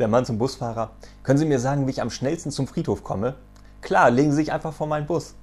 Der Mann zum Busfahrer. Können Sie mir sagen, wie ich am schnellsten zum Friedhof komme? Klar, legen Sie sich einfach vor meinen Bus.